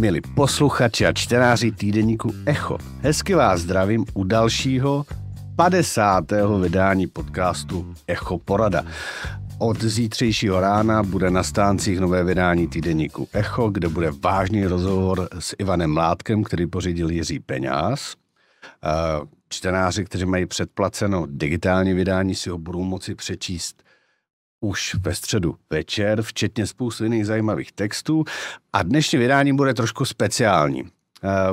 Milí posluchači a čtenáři týdeníku Echo, hezky vás zdravím u dalšího 50. vydání podcastu Echo Porada. Od zítřejšího rána bude na stáncích nové vydání týdeníku Echo, kde bude vážný rozhovor s Ivanem Mládkem, který pořídil Jiří Peňáz. Čtenáři, kteří mají předplaceno digitální vydání, si ho budou moci přečíst už ve středu večer, včetně spousty jiných zajímavých textů. A dnešní vydání bude trošku speciální.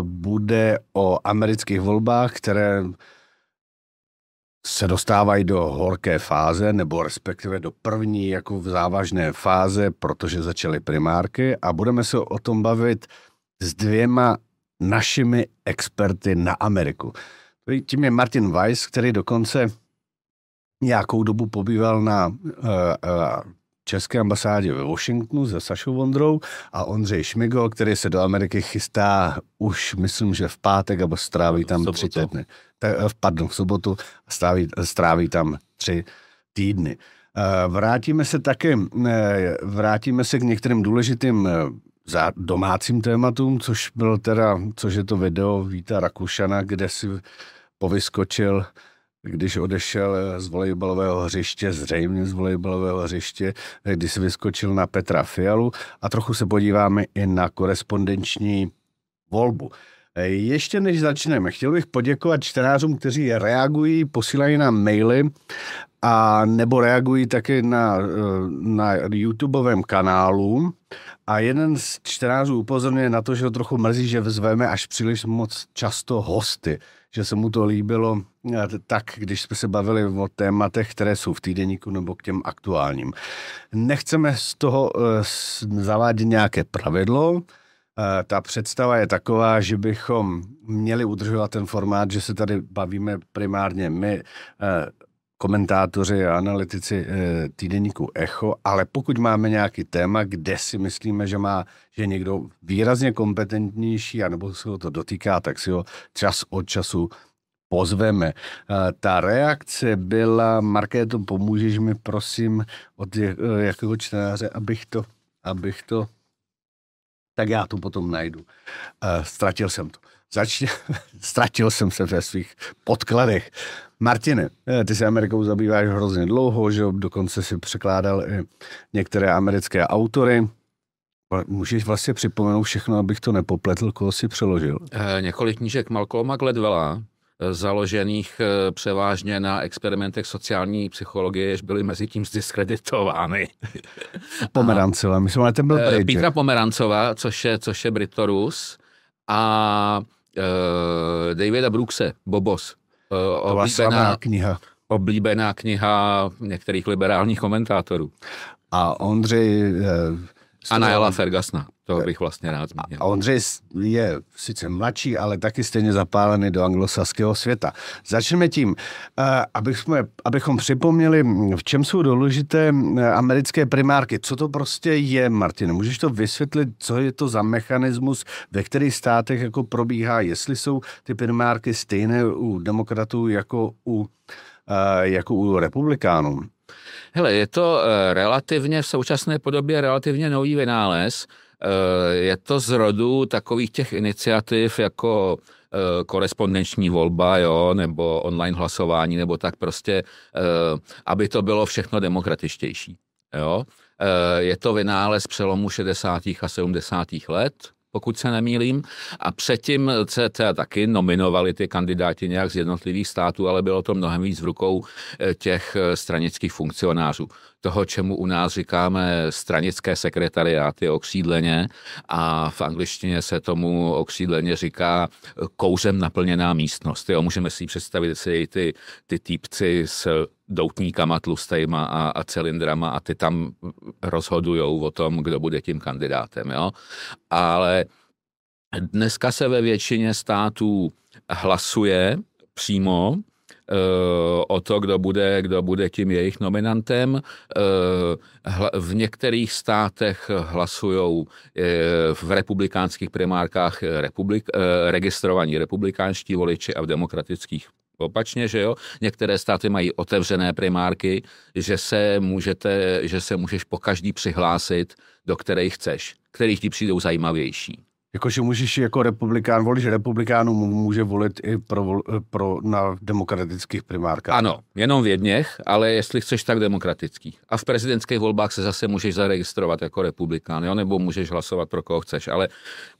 Bude o amerických volbách, které se dostávají do horké fáze, nebo respektive do první jako v závažné fáze, protože začaly primárky a budeme se o tom bavit s dvěma našimi experty na Ameriku. Tím je Martin Weiss, který dokonce nějakou dobu pobýval na uh, uh, České ambasádě ve Washingtonu se Sašou Vondrou a Ondřej Šmigol, který se do Ameriky chystá už, myslím, že v pátek, nebo stráví tam tři týdny. Eh, pardon, v sobotu stráví, stráví tam tři týdny. Vrátíme se také, vrátíme se k některým důležitým za domácím tématům, což byl teda, což je to video Víta Rakušana, kde si povyskočil když odešel z volejbalového hřiště, zřejmě z volejbalového hřiště, když se vyskočil na Petra Fialu a trochu se podíváme i na korespondenční volbu. Ještě než začneme, chtěl bych poděkovat čtenářům, kteří reagují, posílají nám maily a nebo reagují také na, na YouTubeovém kanálu. A jeden z čtenářů upozorňuje na to, že ho trochu mrzí, že zveme až příliš moc často hosty že se mu to líbilo eh, tak, když jsme se bavili o tématech, které jsou v týdeníku nebo k těm aktuálním. Nechceme z toho eh, zavádět nějaké pravidlo, eh, ta představa je taková, že bychom měli udržovat ten formát, že se tady bavíme primárně my, komentátoři a analytici týdeníku Echo, ale pokud máme nějaký téma, kde si myslíme, že má, že někdo výrazně kompetentnější, anebo se ho to dotýká, tak si ho čas od času pozveme. Ta reakce byla, Markéto, pomůžeš mi prosím od jakého čtenáře, abych to, abych to, tak já to potom najdu. Ztratil jsem to. Začně, ztratil jsem se ve svých podkladech. Martine, eh, ty se Amerikou zabýváš hrozně dlouho, že dokonce si překládal i některé americké autory. Můžeš vlastně připomenout všechno, abych to nepopletl, koho si přeložil? E, několik knížek Malcolma Gladwella, eh, založených převážně na experimentech sociální psychologie, jež byly mezi tím zdiskreditovány. Pomerancová, myslím, ale ten byl pryč. Petra Pomerancová, což je, což je Britorus a uh, Davida Brookse, Bobos. Uh, oblíbená kniha. Oblíbená kniha některých liberálních komentátorů. A Ondřej uh, a Naela Fergasna, to bych vlastně rád zmínil. A Ondřej je sice mladší, ale taky stejně zapálený do anglosaského světa. Začneme tím, eh, abychom, abychom připomněli, v čem jsou důležité americké primárky. Co to prostě je, Martin? Můžeš to vysvětlit, co je to za mechanismus, ve kterých státech jako probíhá, jestli jsou ty primárky stejné u demokratů jako u, eh, jako u republikánů? Hele, je to eh, relativně v současné podobě relativně nový vynález. Eh, je to z rodu takových těch iniciativ jako eh, korespondenční volba, jo, nebo online hlasování, nebo tak prostě, aby to bylo všechno demokratičtější. Jo. Je to vynález přelomu 60. a 70. let, pokud se nemýlím. A předtím se teda taky nominovali ty kandidáti nějak z jednotlivých států, ale bylo to mnohem víc v rukou eh, těch eh, stranických funkcionářů. Toho, čemu u nás říkáme stranické sekretariáty okřídleně a v angličtině se tomu okřídleně říká kouzem naplněná místnost. Jo, můžeme si představit si ty, ty týpci s doutníkama tlustejma a, a cylindrama a ty tam rozhodujou o tom, kdo bude tím kandidátem. Jo? Ale dneska se ve většině států hlasuje přímo o to, kdo bude, kdo bude tím jejich nominantem. Eh, v některých státech hlasují eh, v republikánských primárkách republik, registrovaní republikánští voliči a v demokratických opačně, že jo. Některé státy mají otevřené primárky, že se, můžete, že se můžeš po každý přihlásit, do kterých chceš, kterých ti přijdou zajímavější. Jakože můžeš jako republikán, volič republikánů může volit i pro, pro, na demokratických primárkách. Ano, jenom v jedněch, ale jestli chceš tak demokratických. A v prezidentských volbách se zase můžeš zaregistrovat jako republikán, jo? nebo můžeš hlasovat pro koho chceš, ale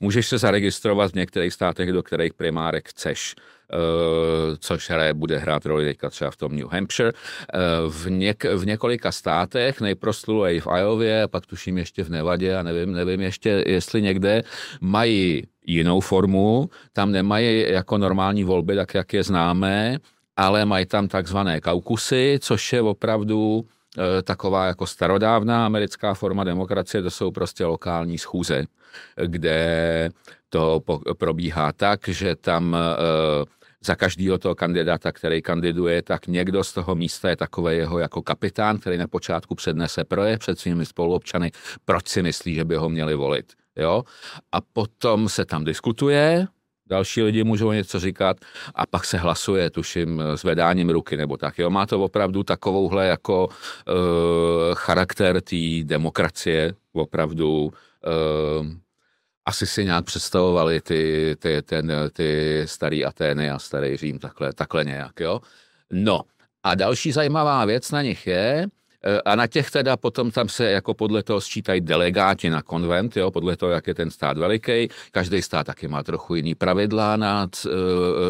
můžeš se zaregistrovat v některých státech, do kterých primárek chceš. Eh, což hraje, bude hrát roli teďka třeba v tom New Hampshire. Eh, v, něk, v několika státech, nejproslulej v Iově, pak tuším ještě v Nevadě a nevím, nevím ještě, jestli někde, mají jinou formu, tam nemají jako normální volby, tak jak je známe, ale mají tam takzvané kaukusy, což je opravdu eh, taková jako starodávná americká forma demokracie, to jsou prostě lokální schůze, kde to probíhá tak, že tam za každého toho kandidáta, který kandiduje, tak někdo z toho místa je takový jeho jako kapitán, který na počátku přednese projev před svými spoluobčany, proč si myslí, že by ho měli volit. Jo? A potom se tam diskutuje, další lidi můžou něco říkat a pak se hlasuje, tuším, s vedáním ruky nebo tak. Jo? Má to opravdu takovouhle jako uh, charakter té demokracie, opravdu uh, asi si nějak představovali ty, ty, ten, ty starý Atény a starý Řím takhle, takhle nějak, jo. No a další zajímavá věc na nich je, a na těch teda potom tam se jako podle toho sčítají delegáti na konvent, jo, podle toho, jak je ten stát veliký. Každý stát taky má trochu jiný pravidla na e,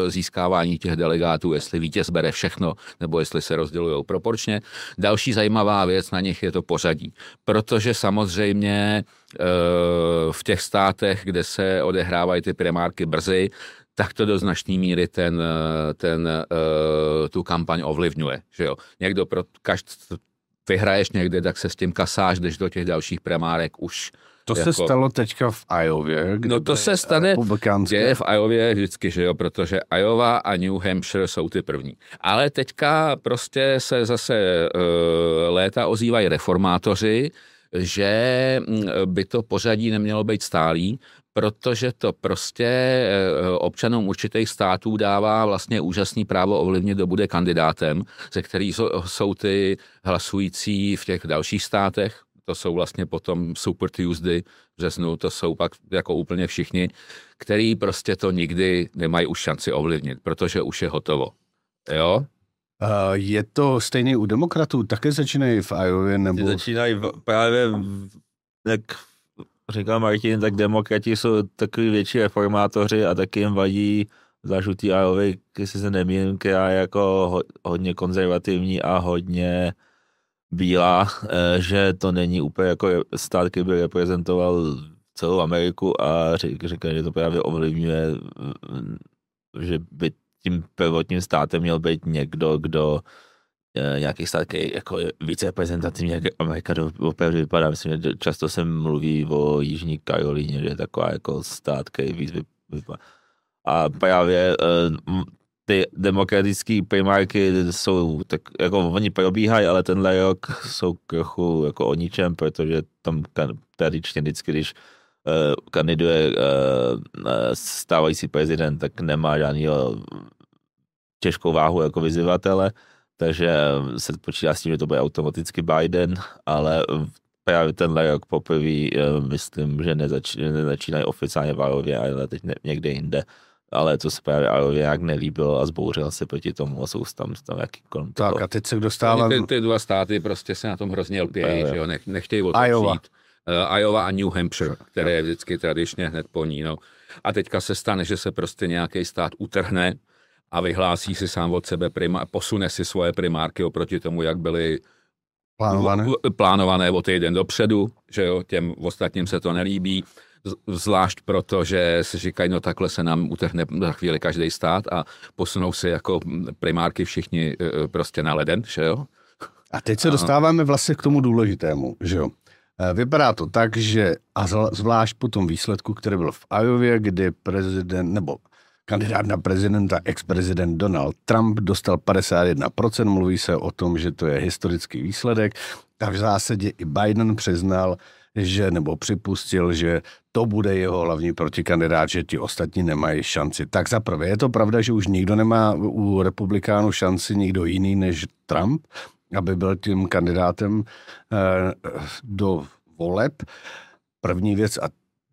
získávání těch delegátů, jestli vítěz bere všechno, nebo jestli se rozdělují proporčně. Další zajímavá věc na nich je to pořadí, protože samozřejmě Eh, v těch státech, kde se odehrávají ty primárky brzy, tak to do značné míry ten, eh, ten, eh, tu kampaň ovlivňuje. Že jo? Někdo pro každý vyhraješ někde, tak se s tím kasáš, když do těch dalších primárek už to jako... se stalo teďka v Iově. No to se stane, děje v Iově vždycky, že jo, protože Iowa a New Hampshire jsou ty první. Ale teďka prostě se zase uh, léta ozývají reformátoři, že mm, by to pořadí nemělo být stálý, protože to prostě eh, občanům určitých států dává vlastně úžasný právo ovlivnit, kdo bude kandidátem, ze kterých jsou ty hlasující v těch dalších státech. To jsou vlastně potom Super Tuesday v březnu, to jsou pak jako úplně všichni, který prostě to nikdy nemají už šanci ovlivnit, protože už je hotovo. Jo? Je to stejně u demokratů? Také začínají v Iově? Nebo... Začínají v, právě, jak říkal Martin, tak demokrati jsou takový větší reformátoři a taky jim vadí zažutý Iovy, jestli se nemýlím, která je jako hodně konzervativní a hodně bílá, eh, že to není úplně jako stát, který by reprezentoval celou Ameriku a říká, že to právě ovlivňuje, že by tím prvotním státem měl být někdo, kdo e, nějaký stát, který jako více reprezentativní, jak Amerika to opravdu vypadá. Myslím, že často se mluví o Jižní Karolíně, že je taková jako stát, který víc vypadá. A právě e, ty demokratické primárky jsou, tak jako oni probíhají, ale tenhle rok jsou trochu jako o ničem, protože tam tradičně vždycky, když Eh, kandiduje eh, stávající prezident, tak nemá žádný těžkou váhu jako vyzývatele, takže se počítá s tím, že to bude automaticky Biden, ale právě tenhle rok poprvé, eh, myslím, že nezač, nezačínají oficiálně v Arově, ale teď někde jinde. Ale to se právě Arově nějak nelíbilo a zbouřil se proti tomu a jsou tam, tam jaký kolem Tak a teď se dostávám... Ty, ty dva státy prostě se na tom hrozně lpějí, že jo, Nech, nechtějí otočit uh, Iowa a New Hampshire, které je vždycky tradičně hned po ní. No. A teďka se stane, že se prostě nějaký stát utrhne a vyhlásí si sám od sebe, prima, posune si svoje primárky oproti tomu, jak byly plánované, plánované o týden dopředu, že jo, těm ostatním se to nelíbí, zvlášť proto, že si říkají, no takhle se nám utrhne za chvíli každý stát a posunou si jako primárky všichni e, prostě na leden, že jo. A teď se dostáváme vlastně k tomu důležitému, že jo. Eh, vypadá to tak, že a zvlášť po tom výsledku, který byl v Iově, kdy prezident, nebo kandidát na prezidenta, ex-prezident Donald Trump dostal 51%, mluví se o tom, že to je historický výsledek, a v zásadě i Biden přiznal, že nebo připustil, že to bude jeho hlavní protikandidát, že ti ostatní nemají šanci. Tak za prvé je to pravda, že už nikdo nemá u republikánů šanci, nikdo jiný než Trump aby byl tím kandidátem eh, do voleb. První věc a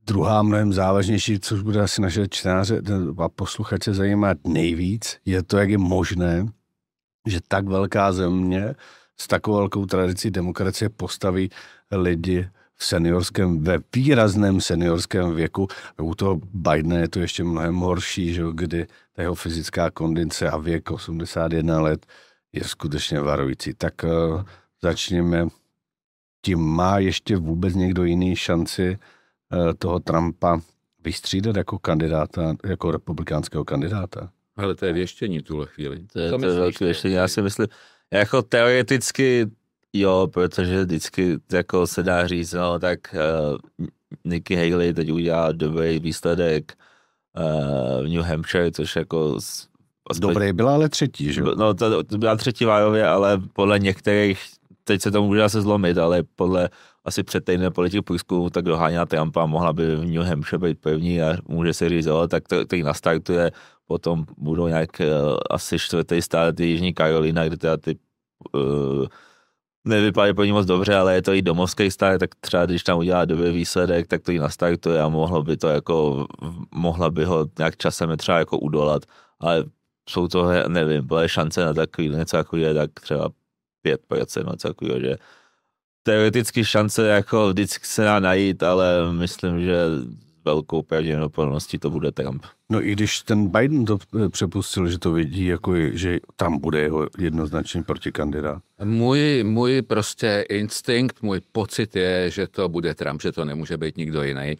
druhá mnohem závažnější, což bude asi naše čtenáře a posluchače zajímat nejvíc, je to, jak je možné, že tak velká země s takovou velkou tradicí demokracie postaví lidi v seniorském, ve výrazném seniorském věku. U toho Bidena je to ještě mnohem horší, že kdy ta jeho fyzická kondice a věk 81 let je skutečně varující. Tak uh, začněme tím. Má ještě vůbec někdo jiný šanci toho Trumpa vystřídat jako kandidáta, jako republikánského kandidáta? Ale to je věštění tuhle chvíli. To je, to je velké věštění. Já si myslím, jako teoreticky jo, protože vždycky jako se dá říct, no tak uh, Nikki Haley teď udělá dobrý výsledek uh, v New Hampshire, což jako aspekt, Dobrý byla ale třetí, že? No to, to byla třetí vájově, ale podle některých, teď se to může asi zlomit, ale podle asi před týdnem politik průzkumu, tak doháněla Trumpa, mohla by v New Hampshire být první a může se říct, jo, tak to, to nastartuje, potom budou nějak uh, asi čtvrtý stát Jižní Karolina, kde teda ty uh, nevypadá pro ní moc dobře, ale je to i domovský start, tak třeba když tam udělá dobrý výsledek, tak to i nastartuje a mohlo by to jako, mohla by ho nějak časem třeba jako udolat, ale jsou to, nevím, byla šance na takový něco jako je, tak třeba 5% něco takového, že teoreticky šance jako vždycky se dá najít, ale myslím, že velkou pravděpodobností to bude Trump. No i když ten Biden to přepustil, že to vidí, jako že tam bude jeho jednoznačný protikandidát. Můj, můj prostě instinkt, můj pocit je, že to bude Trump, že to nemůže být nikdo jiný.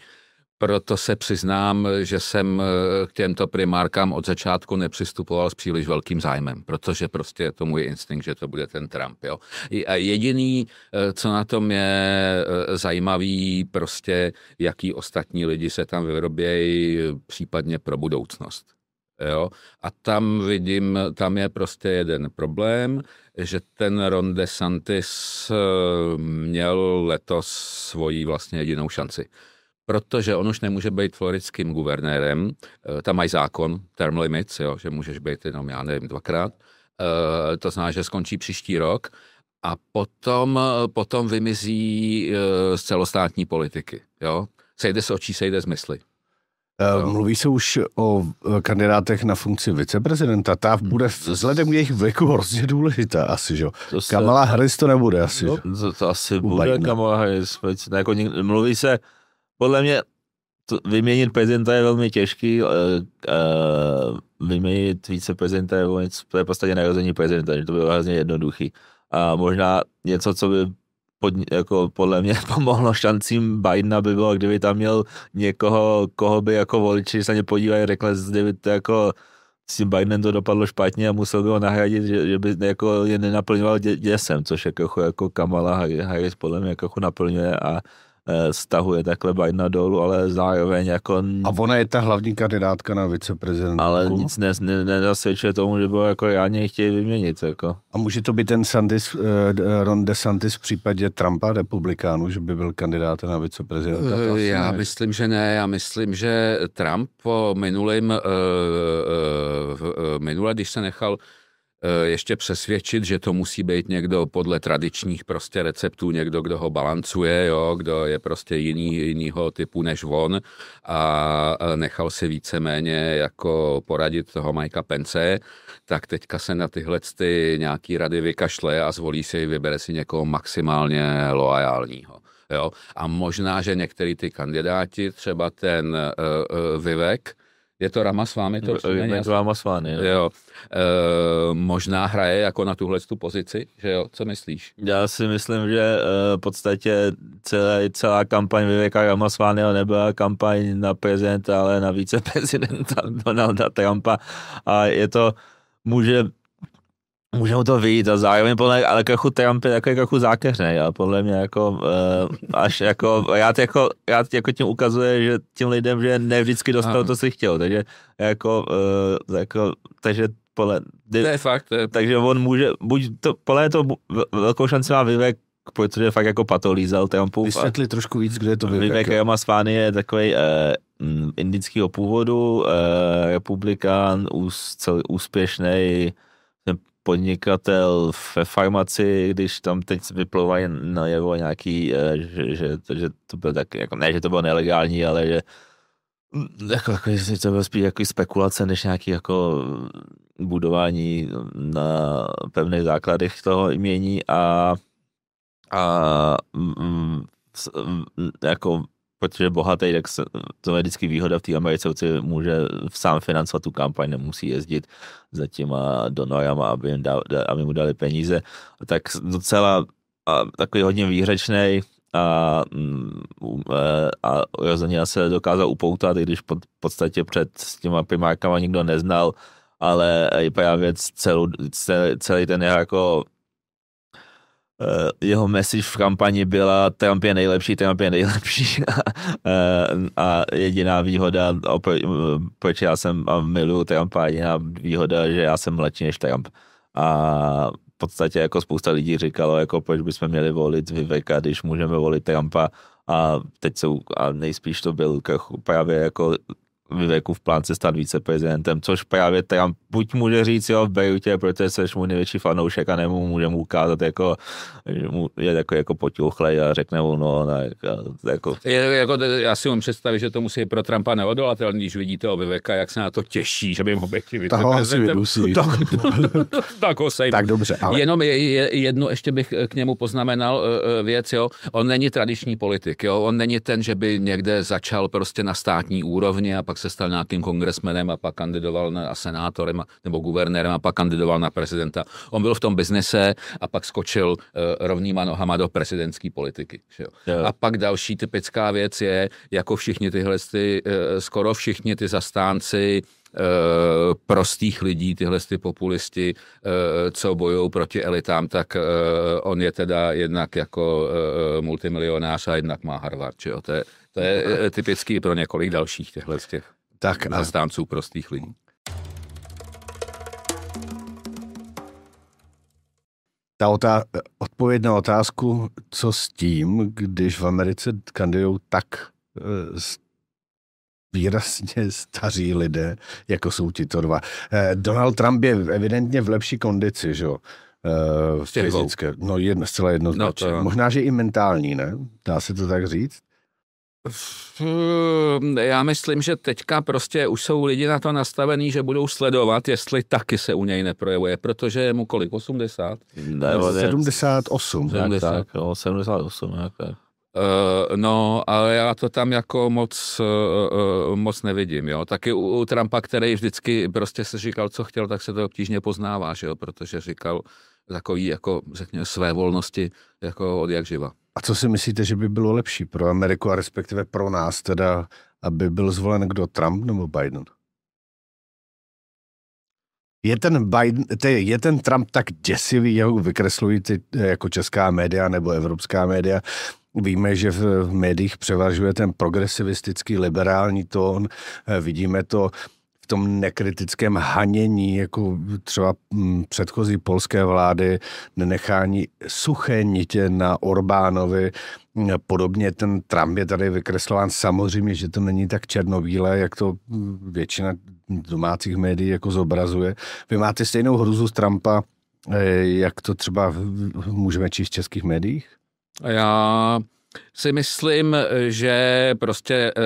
Proto se přiznám, že jsem eh, k těmto primárkám od začátku nepřistupoval s příliš velkým zájmem, protože prostě je to můj instinkt, že to bude ten Trump. Jo. A jediný, eh, co na tom je eh, zajímavý, prostě jaký ostatní lidi se tam vyrobějí, případně pro budoucnost. Jo? A tam vidím, tam je prostě jeden problém, že ten Ron DeSantis měl letos svoji vlastně jedinou šanci protože on už nemůže být floridským guvernérem, eh, tam mají zákon, term limits, jo, že můžeš být jenom, já nevím, dvakrát, eh, to znamená, že skončí příští rok a potom, potom vymizí eh, z celostátní politiky, jo. Sejde z očí, sejde z mysli. Uh, mluví se už o kandidátech na funkci viceprezidenta. Ta bude vzhledem k jejich věku hrozně důležitá asi, že? To se... Kamala Harris to nebude asi, no, to, to asi bude Kamala Harris. Jako, mluví se, podle mě to, vyměnit prezidenta je velmi těžký, uh, uh, vyměnit viceprezidenta je, to je v podstatě narození prezidenta, že to bylo hrozně jednoduchý. A možná něco, co by pod, jako podle mě pomohlo šancím Bidena by bylo, kdyby tam měl někoho, koho by jako voliči se ně podívají, řekli, kdyby to jako s tím Bidenem to dopadlo špatně a musel by ho nahradit, že, že by jako je nenaplňoval dě, děsem, což jako, jako Kamala Harris podle mě jako naplňuje a stahuje takhle Bidena dolů, ale zároveň jako... A ona je ta hlavní kandidátka na viceprezidentku. Ale nic ne, ne, nedasvědčuje tomu, že bylo jako reálně chtějí vyměnit. Jako. A může to být ten Sandis, uh, Ron DeSantis v případě Trumpa, republikánu, že by byl kandidát na viceprezidenta? Uh, já ne. myslím, že ne. Já myslím, že Trump po minulém, uh, uh, minule, když se nechal Eh, ještě přesvědčit, že to musí být někdo podle tradičních prostě receptů, někdo, kdo ho balancuje, jo, kdo je prostě jiný, jinýho typu než on a nechal si víceméně jako poradit toho Majka Pence, tak teďka se na tyhle ty nějaký rady vykašle a zvolí si, vybere si někoho maximálně loajálního. Jo? A možná, že některý ty kandidáti, třeba ten uh, uh, Vivek, je to Ramasvámy? To je to Ramasvámy, jo. jo. E, možná hraje jako na tuhle tu pozici, že jo? Co myslíš? Já si myslím, že e, v podstatě celá, celá kampaň Viveka Ramasvány nebyla kampaň na prezidenta, ale na viceprezidenta Donalda Trumpa a je to, může můžou to vyjít a zároveň podle ale trochu Trump je takový trochu zákeřný a podle mě jako uh, až jako rád jako, rád jako tím ukazuje, že tím lidem, že ne vždycky dostal to, co si chtěl, takže jako, uh, jako takže podle, to je fakt. To je... Takže on může, buď to, podle to velkou šanci má Vivek, protože fakt jako patolízal Trumpu. Vysvětli trošku víc, kde je to Vivek. Vivek Ramaswamy je takový uh, indického původu, uh, republikán, ús, úspěšný, podnikatel ve farmaci, když tam teď vyplouvají najevo nějaký, eh, že, že, že to bylo tak, jako, ne, že to bylo nelegální, ale že jako, jako jestli to bylo spíš jako spekulace, než nějaký jako budování na pevných základech toho imění a, a mm, jako protože bohatý, tak se, to je vždycky výhoda v té Americe, že může sám financovat tu kampaň, nemusí jezdit za těma donorama, aby, jim dal, aby mu dali peníze. Tak docela a, takový hodně výřečný a, mm, a rozhodně se dokázal upoutat, i když pod, podstatě před s těma primárkama nikdo neznal, ale i právě celou, celý, celý ten jako jeho message v kampani byla Trump je nejlepší, Trump je nejlepší a, jediná výhoda, proč já jsem a miluju Trumpa, jediná výhoda, že já jsem lepší než Trump. A v podstatě jako spousta lidí říkalo, jako proč bychom měli volit Viveka, když můžeme volit Trumpa a teď jsou, a nejspíš to byl právě jako Viveku v plánce stát viceprezidentem, což právě Trump buď může říct, jo, beru tě, protože jsi můj největší fanoušek a nebo může mu ukázat, jako, že mu je jako, jako potiuchlej a řekne mu, no, ne, jako. Je, jako. Já si umím představit, že to musí pro Trumpa neodolatelný, když vidíte o Viveka, jak se na to těší, že by mohl být viceprezidentem. Tak, tak ho sejdu. Tak dobře, ale... Jenom je, je, jedno ještě bych k němu poznamenal uh, věc, jo. On není tradiční politik, jo. On není ten, že by někde začal prostě na státní úrovni a pak se stal nějakým kongresmenem a pak kandidoval na senátorem nebo guvernérem a pak kandidoval na prezidenta. On byl v tom biznise a pak skočil uh, rovnýma nohama do prezidentské politiky. Že jo? A pak další typická věc je, jako všichni tyhle, ty, uh, skoro všichni ty zastánci Uh, prostých lidí, tyhle ty populisti, co bojují proti elitám, tak on je teda jednak jako multimilionář a jednak má Harvard. Že jo? To, je, to je typický pro několik dalších těchhle těch tak zastánců prostých lidí. Ta otá- odpověď na otázku, co s tím, když v Americe kandidují tak uh, výrazně staří lidé, jako jsou tito dva. Uh, Donald Trump je evidentně v lepší kondici, že jo? Uh, fyzické. No, jedno, zcela jednoznačně. No, to... Možná, že i mentální, ne? Dá se to tak říct? Já myslím, že teďka prostě už jsou lidi na to nastavení, že budou sledovat, jestli taky se u něj neprojevuje, protože je mu kolik, 80? Ne, 78. 70. Tak, jo, 78, jak tak. Uh, no, ale já to tam jako moc, uh, uh, moc nevidím, jo. Taky u, u Trumpa, který vždycky prostě se říkal, co chtěl, tak se to obtížně poznává, že jo, protože říkal takový, jako řekněme, své volnosti, jako od jak živa. A co si myslíte, že by bylo lepší pro Ameriku a respektive pro nás teda, aby byl zvolen kdo, Trump nebo Biden? Je ten, Biden, je ten Trump tak děsivý, jak vykreslují ty jako česká média nebo evropská média, Víme, že v médiích převažuje ten progresivistický liberální tón. Vidíme to tom nekritickém hanění, jako třeba mm, předchozí polské vlády, nenechání suché nitě na Orbánovi, Podobně ten Trump je tady vykreslován. Samozřejmě, že to není tak černobílé, jak to mm, většina domácích médií jako zobrazuje. Vy máte stejnou hruzu z Trumpa, eh, jak to třeba můžeme číst v českých médiích? Já si myslím, že prostě eh,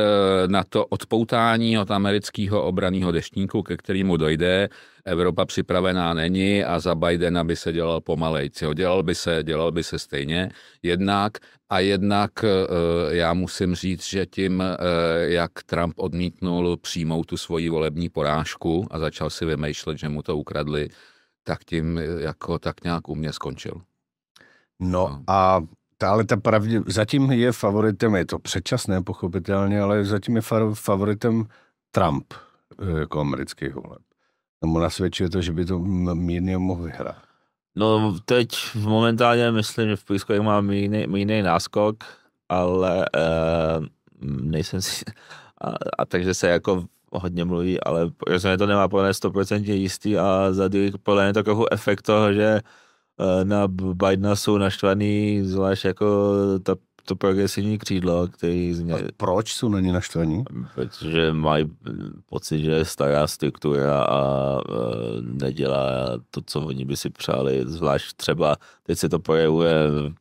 na to odpoutání od amerického obraného deštníku, ke kterému dojde, Evropa připravená není a za Bidena by se dělal pomalej. Dělal by se, dělal by se stejně jednak a jednak eh, já musím říct, že tím, eh, jak Trump odmítnul přijmout tu svoji volební porážku a začal si vymýšlet, že mu to ukradli, tak tím jako tak nějak u mě skončil. No, no. A ale ta pravdě, zatím je favoritem, je to předčasné pochopitelně, ale zatím je favoritem Trump eh, jako americký voleb. Nebo nasvědčuje to, že by to mírně mohl vyhrát. No teď momentálně myslím, že v Písku má mírný náskok, ale uh, nejsem si... A, a takže se jako hodně mluví, ale rozhodně to nemá podle 100% jistý a za podle mě to jako efekt toho, že na Bidena jsou naštvaný, zvlášť jako ta to progresivní křídlo, který z ně, Proč jsou na ně naštvaní? protože mají pocit, že je stará struktura a e, nedělá to, co oni by si přáli, zvlášť třeba, teď se to projevuje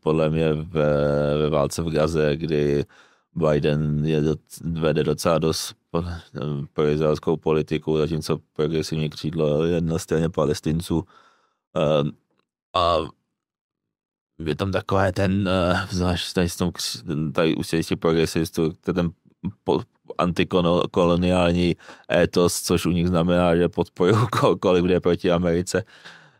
podle mě ve, ve válce v Gaze, kdy Biden je, vede docela dost po- pro izraelskou politiku, zatímco progresivní křídlo je na straně palestinců. Um, a je tam takové ten, uh, zvlášť tady, tom, tady u těch progresivistů, ten antikoloniální étos, což u nich znamená, že podporují kohokoliv, kde proti Americe.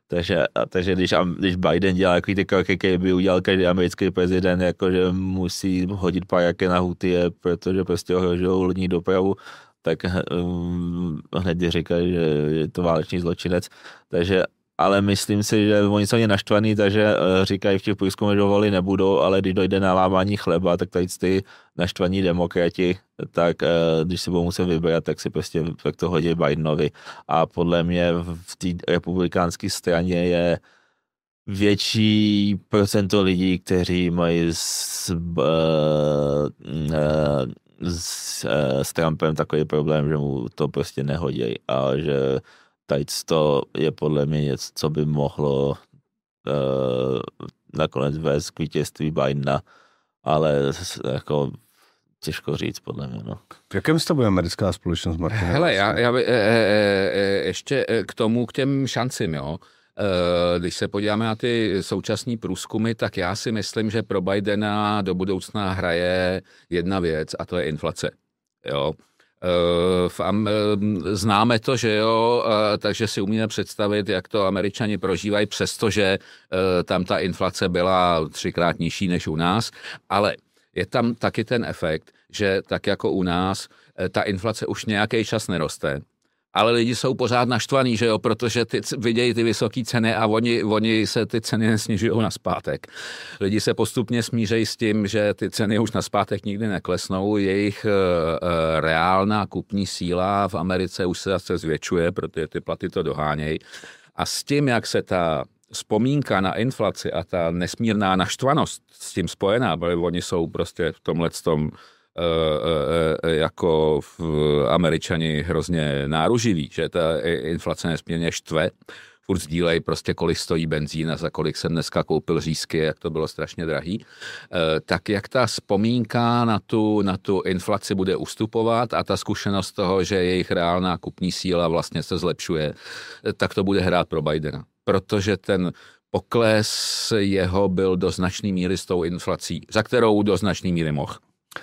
Takže, takže když, když Biden dělá takový ty kroky, který by udělal každý americký prezident, jakože musí hodit pajaky na Houthie, protože prostě ohrožují lodní dopravu, tak um, hned říkají, že je to válečný zločinec. Takže ale myslím si, že oni jsou naštvaní, takže eh, říkají v těch průzkumech, že volí nebudou, ale když dojde na lámání chleba, tak tady ty naštvaní demokrati, tak eh, když si budou muset vybrat, tak si prostě tak to hodí Bidenovi. A podle mě v té republikánské straně je větší procento lidí, kteří mají s, uh, s, s Trumpem takový problém, že mu to prostě nehodí a že tady to je podle mě něco, co by mohlo uh, nakonec vést k vítězství Bidena, ale jako těžko říct, podle mě. No. V jakém stavu je americká společnost, Martin? Hele, já, já by, e, e, e, ještě k tomu, k těm šancím, jo. Když se podíváme na ty současné průzkumy, tak já si myslím, že pro Bidena do budoucna hraje jedna věc a to je inflace. Jo. V, známe to, že jo, takže si umíme představit, jak to američani prožívají, přestože tam ta inflace byla třikrát nižší než u nás, ale je tam taky ten efekt, že tak jako u nás, ta inflace už nějaký čas neroste, ale lidi jsou pořád naštvaní, že jo, protože ty vidějí ty vysoké ceny a oni, oni se ty ceny nesnižují na zpátek. Lidi se postupně smířejí s tím, že ty ceny už na zpátek nikdy neklesnou, jejich uh, uh, reálná kupní síla v Americe už se zase zvětšuje, protože ty platy to dohánějí. A s tím, jak se ta vzpomínka na inflaci a ta nesmírná naštvanost s tím spojená, protože oni jsou prostě v tomhle tom jako v američani hrozně náruživí, že ta inflace nesmírně štve, furt sdílej prostě, kolik stojí benzín a za kolik jsem dneska koupil řízky, jak to bylo strašně drahý, tak jak ta vzpomínka na tu, na tu inflaci bude ustupovat a ta zkušenost toho, že jejich reálná kupní síla vlastně se zlepšuje, tak to bude hrát pro Bidena. Protože ten pokles jeho byl do značné míry s tou inflací, za kterou do značné míry mohl.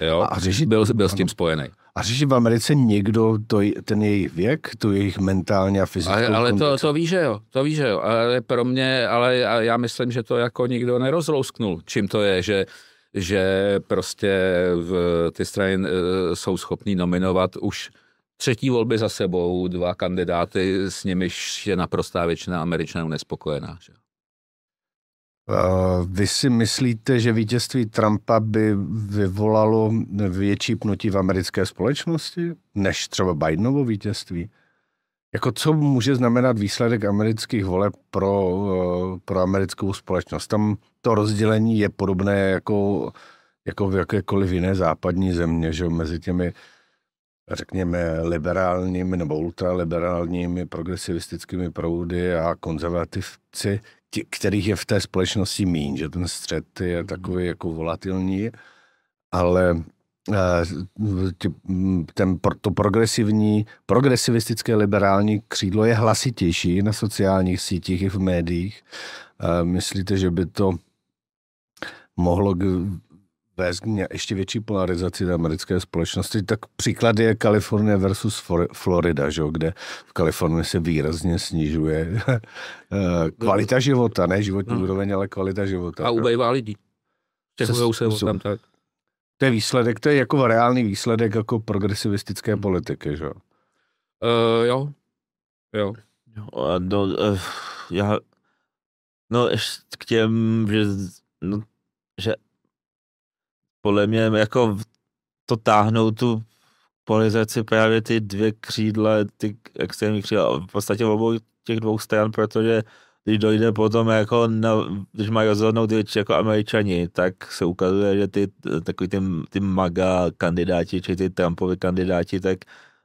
Jo? A řešit, byl, byl s tím spojený. A řeší v Americe někdo to, ten jejich věk, tu jejich mentálně a fyzickou Ale, ale to, to ví, že jo, to ví, že jo. Ale pro mě, ale já myslím, že to jako nikdo nerozlousknul, čím to je, že že prostě v, ty strany e, jsou schopní nominovat už třetí volby za sebou, dva kandidáty, s nimiž je naprostá většina Američanů nespokojená. Že? Vy si myslíte, že vítězství Trumpa by vyvolalo větší pnutí v americké společnosti, než třeba Bidenovo vítězství? Jako co může znamenat výsledek amerických voleb pro, pro americkou společnost? Tam to rozdělení je podobné jako, jako v jakékoliv jiné západní země, že mezi těmi řekněme, liberálními nebo ultraliberálními progresivistickými proudy a konzervativci tě, kterých je v té společnosti míň, že ten střed je takový jako volatilní, ale eh, ten, to progresivní, progresivistické liberální křídlo je hlasitější na sociálních sítích i v médiích. Eh, myslíte, že by to mohlo vést k ještě větší polarizaci na americké společnosti, tak příklad je Kalifornie versus Florida, že? kde v Kalifornii se výrazně snižuje eh, kvalita života, ne životní hmm. úroveň, ale kvalita života. A ubejvá lidí. Těhujou se o tam tak. To je výsledek, to je jako reálný výsledek jako progresivistické hmm. politiky, že? Uh, jo. Jo. jo no, uh, já, no ještě k těm, že, no, že podle mě jako to táhnou tu polarizaci právě ty dvě křídla, ty extrémní křídla, v podstatě obou těch dvou stran, protože když dojde potom jako, na, když mají rozhodnout větší jako američani, tak se ukazuje, že ty takový ty, ty maga kandidáti, či ty Trumpovi kandidáti, tak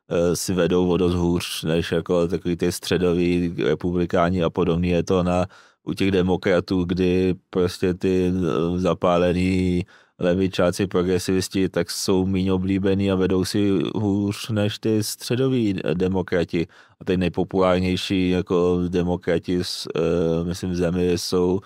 uh, si vedou o dost hůř, než jako takový ty středoví republikáni a podobně. Je to na u těch demokratů, kdy prostě ty eh, zapálený levičáci, progresivisti, tak jsou méně oblíbený a vedou si hůř než ty středoví demokrati. A ty nejpopulárnější jako demokrati, uh, myslím, v zemi jsou uh,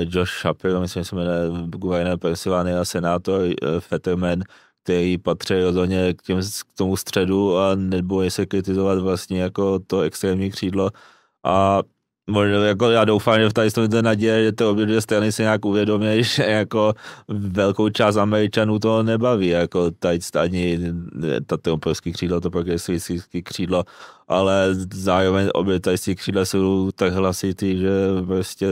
Josh Shapiro, myslím, že se jmenuje guvernér Pennsylvania, senátor uh, Fetterman, který patří rozhodně k, těm, k tomu středu a nebojí se kritizovat vlastně jako to extrémní křídlo. A Možná, jako já doufám, že v tady to naděje, že ty obě dvě strany si nějak uvědomí, že jako velkou část Američanů to nebaví, jako tady ani ta trumprovský křídlo, to progresivistický křídlo, ale zároveň obě tady křídla jsou tak hlasitý, že prostě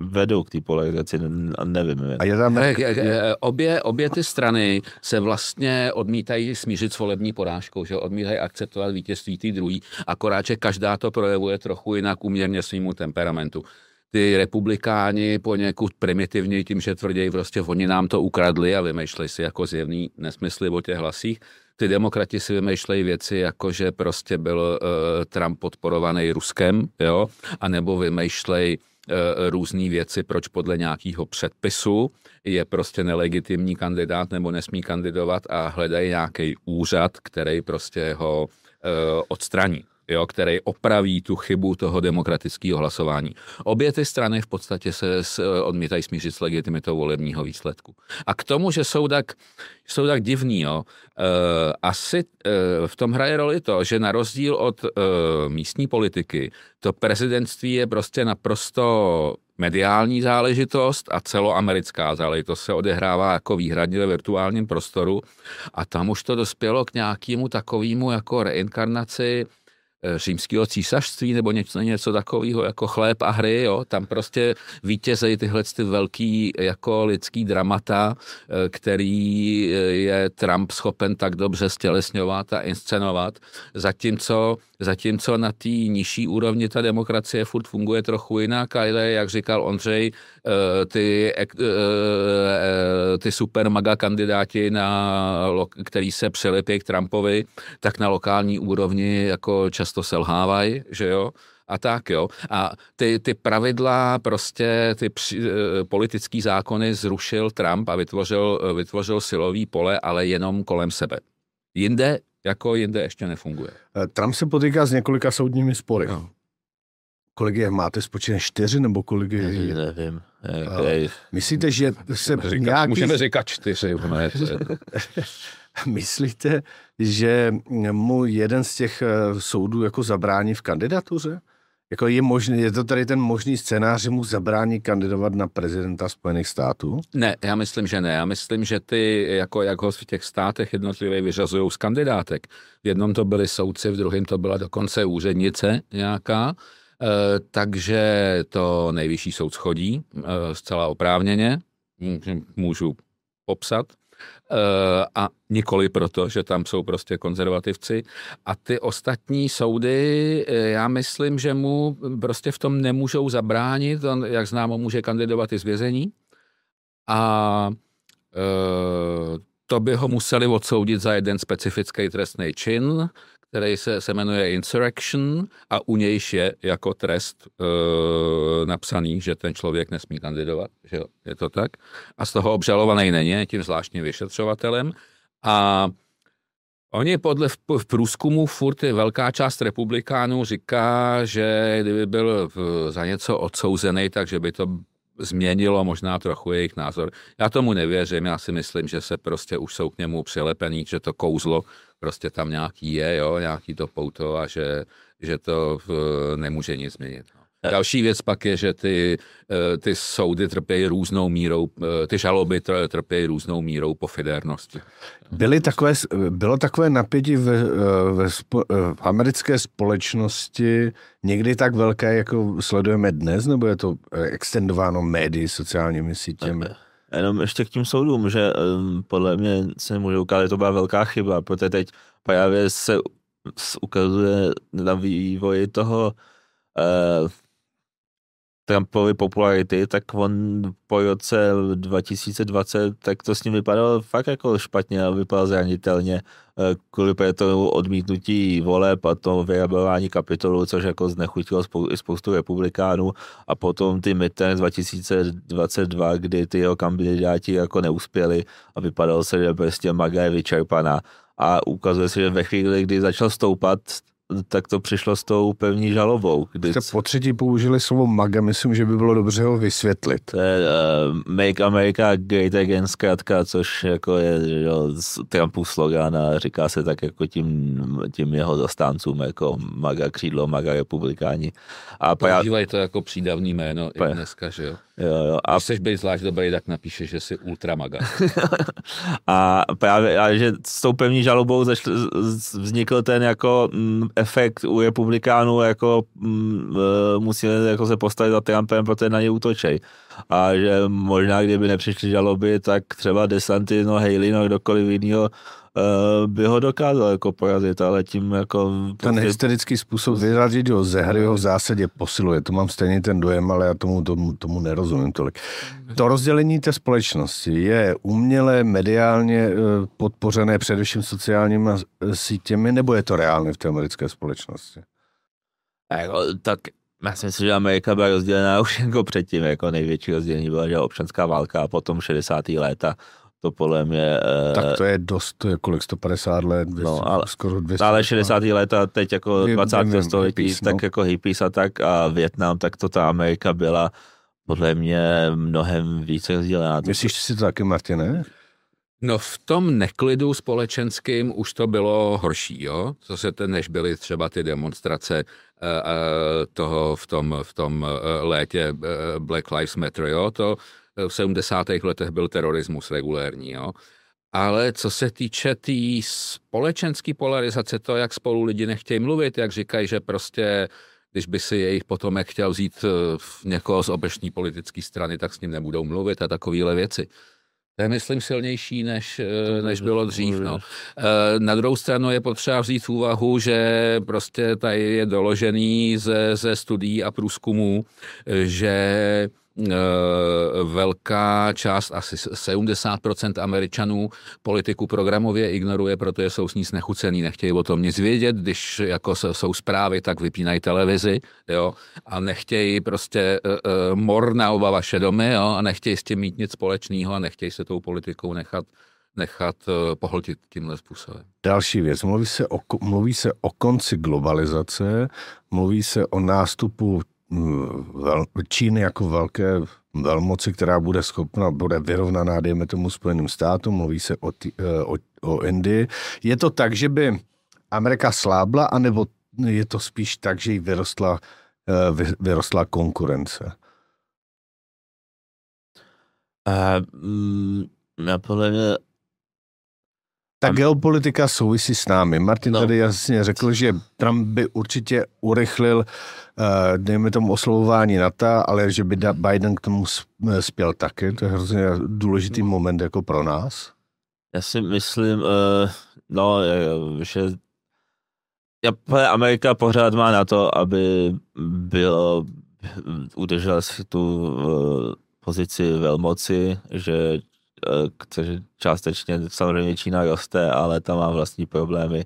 vedou k té polarizaci, nevím. A je tam... Obě, obě ty strany se vlastně odmítají smířit s volební porážkou, že odmítají akceptovat vítězství té druhý, akorát, že každá to projevuje trochu jinak úměrně svýmu temperamentu ty republikáni poněkud primitivně tím, že tvrdí prostě oni nám to ukradli a vymýšlejí si jako zjevný nesmysly o těch hlasích. Ty demokrati si vymýšlejí věci, jako že prostě byl uh, Trump podporovaný Ruskem, jo, anebo vymýšlejí Eh, různé věci, proč podle nějakého předpisu je prostě nelegitimní kandidát nebo nesmí kandidovat a hledají nějaký úřad, který prostě ho eh, odstraní jo, který opraví tu chybu toho demokratického hlasování. Obě ty strany v podstatě se odmítají smířit s legitimitou volebního výsledku. A k tomu, že jsou tak, jsou tak divní, jo, uh, asi uh, v tom hraje roli to, že na rozdíl od uh, místní politiky, to prezidentství je prostě naprosto mediální záležitost a celoamerická záležitost se odehrává jako výhradně ve virtuálním prostoru a tam už to dospělo k nějakému takovému jako reinkarnaci Eh, římského císařství nebo něco, něco takového jako chléb a hry, jo? tam prostě vítězejí tyhle ty velký jako lidský dramata, eh, který eh, je Trump schopen tak dobře stělesňovat a inscenovat, zatímco, zatímco na té nižší úrovni ta demokracie furt funguje trochu jinak, ale jak říkal Ondřej, ty, ty super maga kandidáti, na, který se přilepí k Trumpovi, tak na lokální úrovni jako čas často selhávají, že jo, a tak jo. A ty, ty pravidla, prostě ty při, eh, politický zákony zrušil Trump a vytvořil, eh, vytvořil silový pole, ale jenom kolem sebe. Jinde, jako jinde ještě nefunguje. Eh, Trump se potýká s několika soudními spory. No. Kolik je, máte spočítat čtyři nebo kolik je? Nevím. Nevím. Myslíte, že se říkat, nějaký... Můžeme říkat čtyři. Myslíte, že mu jeden z těch eh, soudů jako zabrání v kandidatuře? Jako je, možný, je to tady ten možný scénář, že mu zabrání kandidovat na prezidenta Spojených států? Ne, já myslím, že ne. Já myslím, že ty, jako jak ho v těch státech jednotlivě vyřazují z kandidátek. V jednom to byli soudci, v druhém to byla dokonce úřednice nějaká, takže to nejvyšší soud schodí e, zcela oprávněně, můžu popsat. Eh, a nikoli proto, že tam jsou prostě konzervativci. A ty ostatní soudy, eh, já myslím, že mu prostě v tom nemůžou zabránit. On, jak známo, může kandidovat i z vězení. A to by ho museli odsoudit za jeden specifický trestný čin, který se, se jmenuje Insurrection a u nějž je jako trest e, napsaný, že ten člověk nesmí kandidovat, že je to tak. A z toho obžalovaný není, tím zvláštním vyšetřovatelem. A Oni podle v, v průzkumu furt je velká část republikánů říká, že kdyby byl za něco odsouzený, takže by to změnilo možná trochu jejich názor. Já tomu nevěřím, já si myslím, že se prostě už jsou k němu přilepený, že to kouzlo prostě tam nějaký je, jo, nějaký to pouto a že, že to nemůže nic změnit. No. Další věc pak je, že ty, eh, ty soudy trpějí různou mírou, eh, ty žaloby trpějí různou mírou pofidernosti. Byly takové, bylo takové napětí ve, eh, ve spo, v americké společnosti někdy tak velké, jako sledujeme dnes, nebo je to extendováno médii, sociálními sítěmi? Jenom ještě k tím soudům, že um, podle mě se může ukázat, že to byla velká chyba, protože teď právě se ukazuje na vývoji toho uh, Trumpovy popularity, tak on po roce 2020, tak to s ním vypadalo fakt jako špatně a vypadal zranitelně eh, kvůli tomu odmítnutí voleb a to vyrabování kapitolu, což jako znechutilo spou- spoustu republikánů. A potom ty midterms 2022, kdy ty jeho kandidáti jako neuspěli a vypadalo se, že prostě Maga je vyčerpaná. A ukazuje se, že ve chvíli, kdy začal stoupat tak to přišlo s tou pevní žalobou. Kdy... Jste po třetí použili slovo MAGA, myslím, že by bylo dobře ho vysvětlit. To je uh, Make America Great Again zkrátka, což jako je jo, Trumpův slogan a říká se tak jako tím, tím jeho zastáncům, jako MAGA křídlo, MAGA republikáni. A Používají to jako přídavný jméno pa... i dneska, že jo? Jo, jo. A... Když chceš být zvlášť dobrý, tak napíše, že jsi ultramaga. a právě, a že s tou pevní žalobou začl, vznikl ten jako m, mm, efekt u republikánů, jako m, mm, musíme jako se postavit za Trumpem, protože na ně útočej. A že možná, kdyby nepřišly žaloby, tak třeba Desanty, no Haley, no kdokoliv jiného by ho dokázal jako porazit, ale tím jako... Ten prostě... hysterický způsob vyrazit ho ze hry ho v zásadě posiluje. To mám stejně ten dojem, ale já tomu, tomu, tomu nerozumím tolik. To rozdělení té společnosti je uměle, mediálně eh, podpořené především sociálními sítěmi, nebo je to reálné v té americké společnosti? Jako, tak já si myslím, že Amerika byla rozdělená už jako předtím, jako největší rozdělení byla že občanská válka a potom 60. léta to podle mě... Tak to je dost, to je kolik, 150 let, 200, no, ale, skoro 200 Ale 60. let a teď jako 20. Vím, století, hippies, tak no. jako hippies a tak a Větnam, tak to ta Amerika byla podle mě mnohem více rozdělená. Myslíš si to taky, Martine? No v tom neklidu společenským už to bylo horší, jo? Co se ten, než byly třeba ty demonstrace uh, uh, toho v tom, v tom uh, létě Black Lives Matter, jo? To v 70. letech byl terorismus regulérní. Jo. Ale co se týče té tý společenské polarizace, to, jak spolu lidi nechtějí mluvit, jak říkají, že prostě když by si jejich potomek chtěl vzít eh, někoho z obecní politické strany, tak s ním nebudou mluvit a takovéhle věci. To je, myslím, silnější, než, eh, než bylo dřív. No. Eh, na druhou stranu je potřeba vzít v úvahu, že prostě tady je doložený ze, ze studií a průzkumů, že Eh, velká část, asi 70% Američanů politiku programově ignoruje, protože jsou s ní znechucený, nechtějí o tom nic vědět, když jako jsou zprávy, tak vypínají televizi, jo, a nechtějí prostě uh, mor na oba vaše domy, jo, a nechtějí s tím mít nic společného a nechtějí se tou politikou nechat nechat pohltit tímhle způsobem. Další věc. Mluví se, o, mluví se o konci globalizace, mluví se o nástupu Číny jako velké velmoci, která bude schopna, bude vyrovnaná, dejme tomu Spojeným státům, mluví se o, tý, eh, o, o Indii. Je to tak, že by Amerika slábla, anebo je to spíš tak, že jí vyrostla, eh, vyrostla konkurence? Uh, mm, podle mě ta geopolitika souvisí s námi. Martin no. tady jasně řekl, že Trump by určitě urychlil, uh, dejme tomu, oslovování NATO, ale že by Biden k tomu spěl taky. To je hrozně důležitý no. moment jako pro nás. Já si myslím, uh, no, že Amerika pořád má na to, aby bylo, udržela si tu pozici velmoci, že kteří částečně samozřejmě Čína roste, ale tam má vlastní problémy.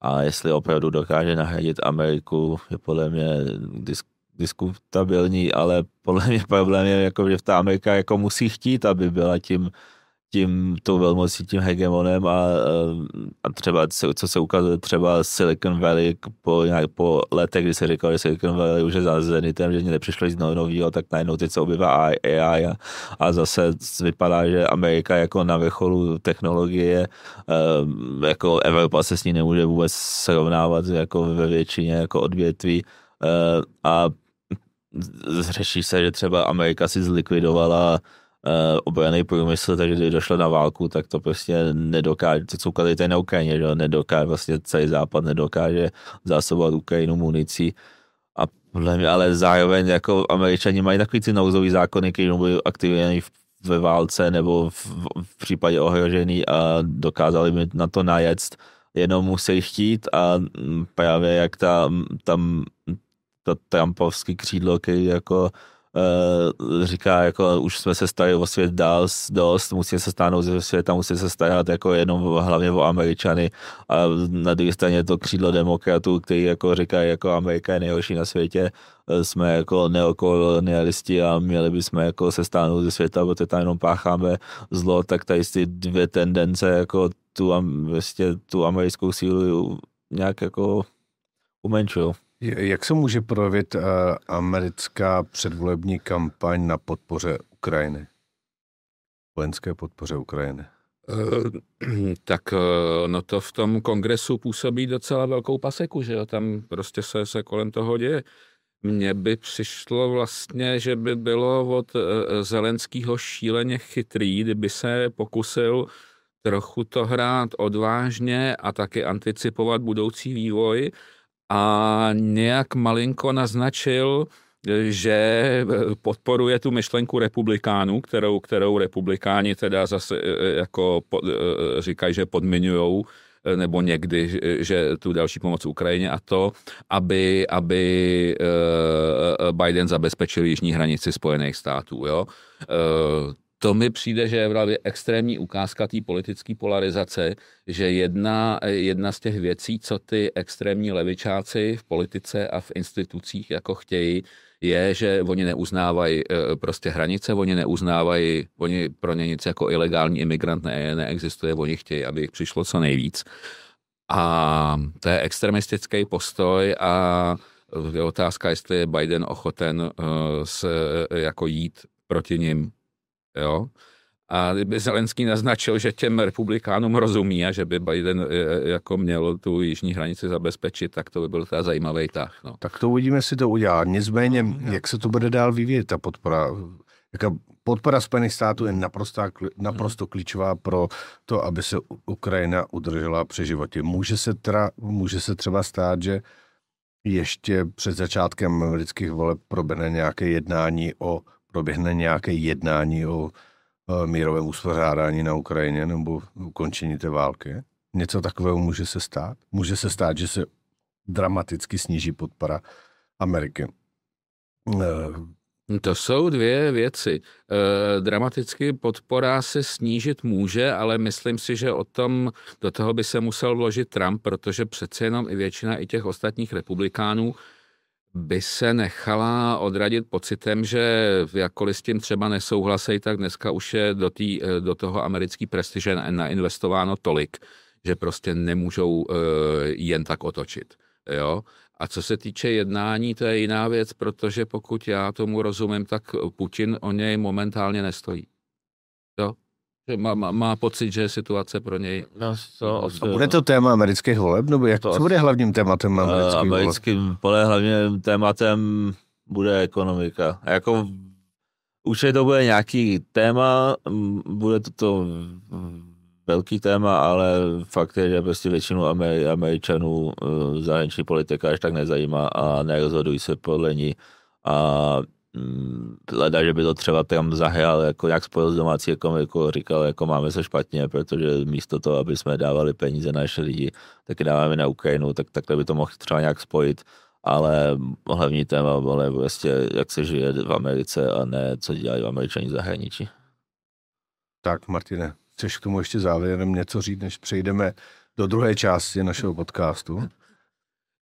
A jestli opravdu dokáže nahradit Ameriku, je podle mě disk, diskutabilní, ale podle mě problém je, jako, že v ta Amerika jako musí chtít, aby byla tím tím, tou velmocí, tím hegemonem a, a třeba, co se ukazuje třeba Silicon Valley po, nějak, po letech, kdy se říkalo, že Silicon Valley už je za Zenitem, že nepřišlo nic nového, tak najednou teď se objevá AI a, a zase vypadá, že Amerika jako na vrcholu technologie, jako Evropa se s ní nemůže vůbec srovnávat jako ve většině jako odvětví a řeší se, že třeba Amerika si zlikvidovala obraný průmysl, takže když došlo na válku, tak to prostě nedokáže, to co ukazujete na Ukrajině, že nedokáže, vlastně celý západ nedokáže zásobovat Ukrajinu municí. A podle mě, ale zároveň jako američani mají takový ty nouzový zákony, který byly aktivní ve válce nebo v, v případě ohrožení a dokázali by na to najet, jenom musí chtít a právě jak ta, tam ta Trumpovský křídlo, který jako říká, jako už jsme se starali o svět dál dost, musíme se stáhnout ze světa, musíme se starat jako jenom hlavně o Američany a na druhé straně to křídlo demokratů, který jako říkají, jako Amerika je nejhorší na světě, eh, jsme jako neokolonialisti a měli bychom jako se stáhnout ze světa, protože tam jenom pácháme zlo, tak tady ty dvě tendence jako tu, vlastně, tu americkou sílu nějak jako umenšují. Jak se může projevit uh, americká předvolební kampaň na podpoře Ukrajiny? Vojenské podpoře Ukrajiny? Uh, tak no to v tom kongresu působí docela velkou paseku, že jo, tam prostě se, se kolem toho děje. Mně by přišlo vlastně, že by bylo od Zelenského šíleně chytrý, kdyby se pokusil trochu to hrát odvážně a taky anticipovat budoucí vývoj a nějak malinko naznačil, že podporuje tu myšlenku republikánů, kterou, kterou republikáni teda zase e, e, jako e, říkají, že podmiňují nebo někdy, že tu další pomoc Ukrajině a to, aby, aby Biden zabezpečil jižní hranici Spojených států. Jo? To mi přijde, že je právě extrémní ukázka té politické polarizace, že jedna, jedna z těch věcí, co ty extrémní levičáci v politice a v institucích jako chtějí, je, že oni neuznávají e, prostě hranice, oni neuznávají, oni pro ně nic jako ilegální imigrant ne, neexistuje, oni chtějí, aby jich přišlo co nejvíc. A to je extremistický postoj a je otázka, jestli je Biden ochoten uh, se, jako jít proti ním Jo? A kdyby Zelenský naznačil, že těm republikánům rozumí a že by Biden e, e, jako měl tu jižní hranici zabezpečit, tak to by byl teda zajímavý tah. No. Tak to uvidíme, si to udělá. Nicméně, no, jak se to bude dál vyvíjet, ta podpora? Jaká podpora Spojených států je naprosto, naprosto klíčová pro to, aby se Ukrajina udržela při životě. Může se, teda, může se třeba stát, že ještě před začátkem amerických voleb proběhne nějaké jednání o proběhne nějaké jednání o mírovém uspořádání na Ukrajině nebo ukončení té války. Něco takového může se stát. Může se stát, že se dramaticky sníží podpora Ameriky. Eh, to jsou dvě věci. E, dramaticky podpora se snížit může, ale myslím si, že o tom do toho by se musel vložit Trump, protože přece jenom i většina i těch ostatních republikánů by se nechala odradit pocitem, že jakkoliv s tím třeba nesouhlasej, tak dneska už je do, tý, eh, do toho americký prestiže nainvestováno tolik, že prostě nemůžou uh, jen tak otočit. Jo? A co se týče jednání, to je jiná věc, protože pokud já tomu rozumím, tak Putin o něj momentálně nestojí. Má, má, má pocit, že je situace pro něj... No, to, a bude to téma amerických voleb, nebo jak, to, co bude hlavním tématem amerických voleb? Americkým pole hlavním tématem bude ekonomika. A jako určitě to bude nějaký téma, bude to, to velký téma, ale fakt je, že prostě většinu Američanů e, zahraniční politika až tak nezajímá a nerozhodují se podle ní. A leda, že by to třeba tam zahrál, jako nějak spojil s domácí ekonomikou, říkal, jako máme se špatně, protože místo toho, aby jsme dávali peníze na naše lidi, taky dáváme na Ukrajinu, tak takhle by to mohl třeba nějak spojit, ale hlavní téma bylo prostě, jak se žije v Americe a ne, co dělají Američani v zahraničí. Tak, Martine, chceš k tomu ještě závěrem něco říct, než přejdeme do druhé části našeho podcastu?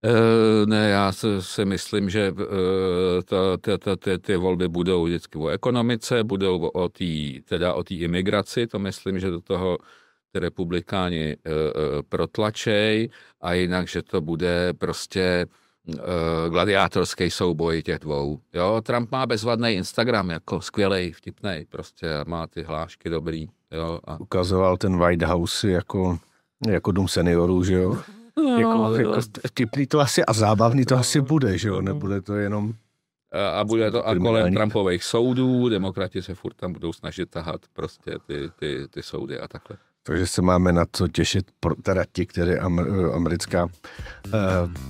Eh, ne, já si myslím, že eh, to, to, to, ty, ty volby budou vždycky o ekonomice, budou o té teda o imigraci, to myslím, že do toho ty republikáni uh, protlačej a jinak, že to bude prostě gladiátorský souboj těch dvou. Jo, Trump má bezvadný Instagram, jako skvělej, vtipný, prostě má ty hlášky dobrý. Jo, a... Ukazoval ten White House jako, jako dům seniorů, že jo? No, jako, jako vtipný to asi a zábavný to asi bude, že jo? Nebude to jenom... A bude to a kolem Trumpových soudů, demokrati se furt tam budou snažit tahat prostě ty, ty, ty soudy a takhle. Takže se máme na co těšit, teda ti, které americká eh,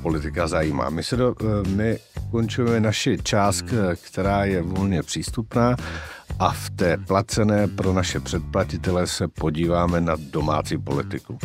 politika zajímá. My, se do, eh, my končujeme naši část, která je volně přístupná a v té placené pro naše předplatitele se podíváme na domácí politiku.